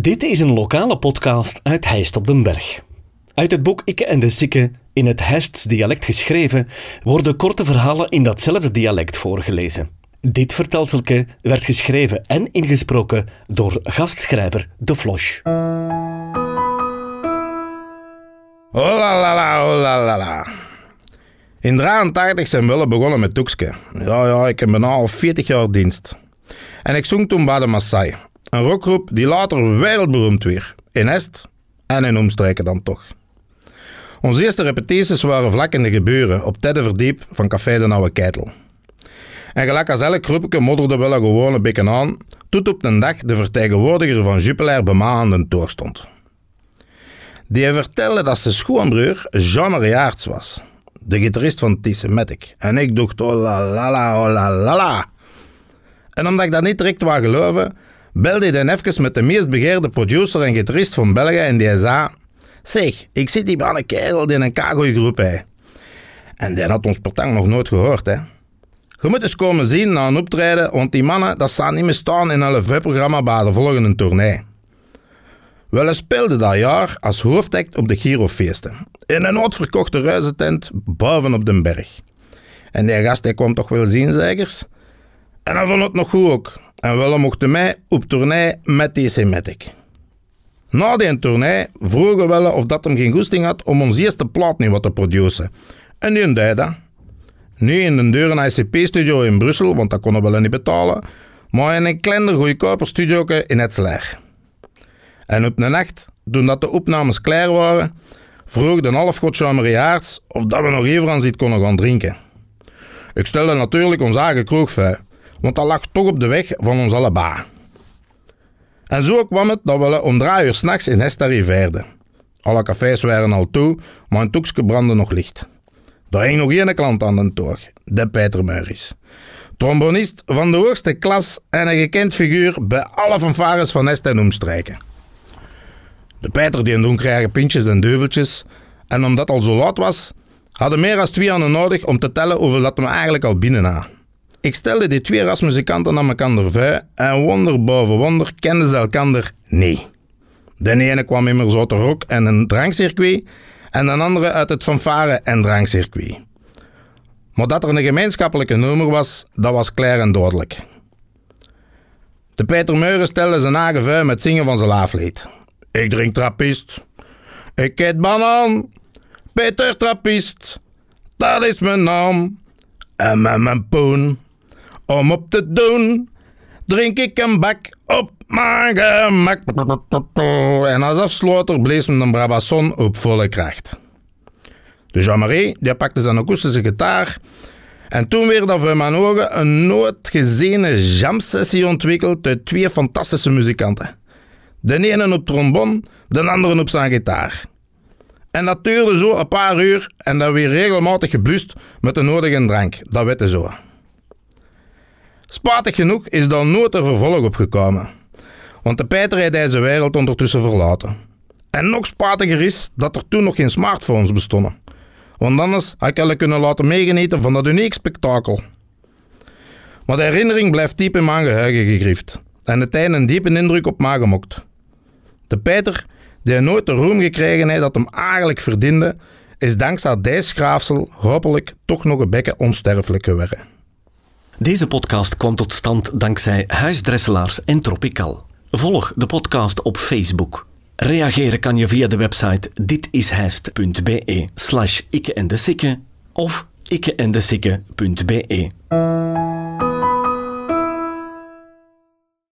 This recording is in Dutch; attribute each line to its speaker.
Speaker 1: Dit is een lokale podcast uit Heist op den Berg. Uit het boek Ikke en de Sikke, in het Heists dialect geschreven, worden korte verhalen in datzelfde dialect voorgelezen. Dit vertelselke werd geschreven en ingesproken door gastschrijver De Flosch.
Speaker 2: La la. In 83 zijn we begonnen met Toekske. Ja, ja, ik heb bijna al 40 jaar dienst. En ik zong toen bij de Maasai. Een rockgroep die later wereldberoemd werd. In Est en in omstreken dan toch. Onze eerste repetities waren vlak in de geburen, op Tedde Verdiep van Café de Nauwe Keitel. En gelijk als elk groepje modderde wel een gewone bekken aan, tot op een dag de vertegenwoordiger van Jupiler bij mij aan de toer stond. Die vertelde dat zijn schoonbroer Jean-Marie Aerts was, de gitarist van Matic. En ik dacht, oh la la la, oh la la la. En omdat ik dat niet direct wou geloven, belde hij dan met de meest begeerde producer en gitarist van België en die. Zeg, ik zit hier bij een kerel die een kagooi-groep heeft. En die had ons partang nog nooit gehoord, hè. Je moet eens komen zien na een optreden, want die mannen dat staan niet meer staan in een LV-programma bij de volgende tournee. Wel, speelde dat jaar als hoofdact op de Girofeesten. In een uitverkochte ruizentent boven op den berg. En die gast die kwam toch wel zien, zegers? En hij vond het nog goed ook. En wel mochten mij op tournee met DC Matic. Na die tournee vroegen we of dat hem geen goesting had om ons eerste plaat niet wat te produceren. En die deed dat. Niet in een deur ICP-studio in Brussel, want dat konden we wel niet betalen, maar in een kleiner goedkoper studio in Etzelaar. En op een nacht, toen dat de opnames klaar waren, vroeg de halfgod Jean-Marie Aerts of dat we nog even aan zit konden gaan drinken. Ik stelde natuurlijk ons eigen kroeg want dat lag toch op de weg van ons allebei. En zo kwam het dat we om drie uur s'nachts in Hest arriveerden. Alle cafés waren al toe, maar een toekske brandde nog licht. Daar hing nog één klant aan de toog, de Peter Meuris. Trombonist van de hoogste klas en een gekend figuur bij alle fanfares van Hest en omstreken. De Peter die doen krijgen pintjes en deuveltjes. En omdat het al zo laat was, hadden meer dan twee aan nodig om te tellen hoeveel dat we eigenlijk al binnen hadden. Ik stelde die twee rasmuzikanten aan elkaar voor en wonder boven wonder kenden ze elkaar niet. De ene kwam immers uit de rock en een drankcircuit en de andere uit het fanfare en drankcircuit. Maar dat er een gemeenschappelijke nummer was, dat was klaar en duidelijk. De Peter Meuren stelde zijn eigen met zingen van zijn laaflied. Ik drink trappist. Ik eet banaan. Peter Trappist. Dat is mijn naam. En met mijn poen. Om op te doen. Drink ik een bak op mijn gemak. En als afsluiter bleef hem een Brabasson op volle kracht. De Jean-Marie die pakte zijn akoestische gitaar. En toen werd er voor mijn ogen een nooit geziene jam-sessie ontwikkeld uit twee fantastische muzikanten. De ene op trombon, de andere op zijn gitaar. En dat duurde zo een paar uur en dan weer regelmatig gebust met de nodige drank. Dat weten zo. Spatig genoeg is daar nooit een vervolg op gekomen. Want de Peter heeft deze wereld ondertussen verlaten. En nog spatiger is dat er toen nog geen smartphones bestonden. Want anders had ik alle kunnen laten meegenieten van dat uniek spektakel. Maar de herinnering blijft diep in mijn geheugen gegrift. En het heeft een diepe indruk op mij gemokt. De Peter, die nooit de roem gekregen heeft dat hem eigenlijk verdiende, is dankzij deze schraafsel hopelijk toch nog een bekken onsterfelijk geworden.
Speaker 1: Deze podcast kwam tot stand dankzij Huisdresselaars en Tropical. Volg de podcast op Facebook. Reageren kan je via de website ditishijst.be slash ikke en de of ikkeendesikke.be.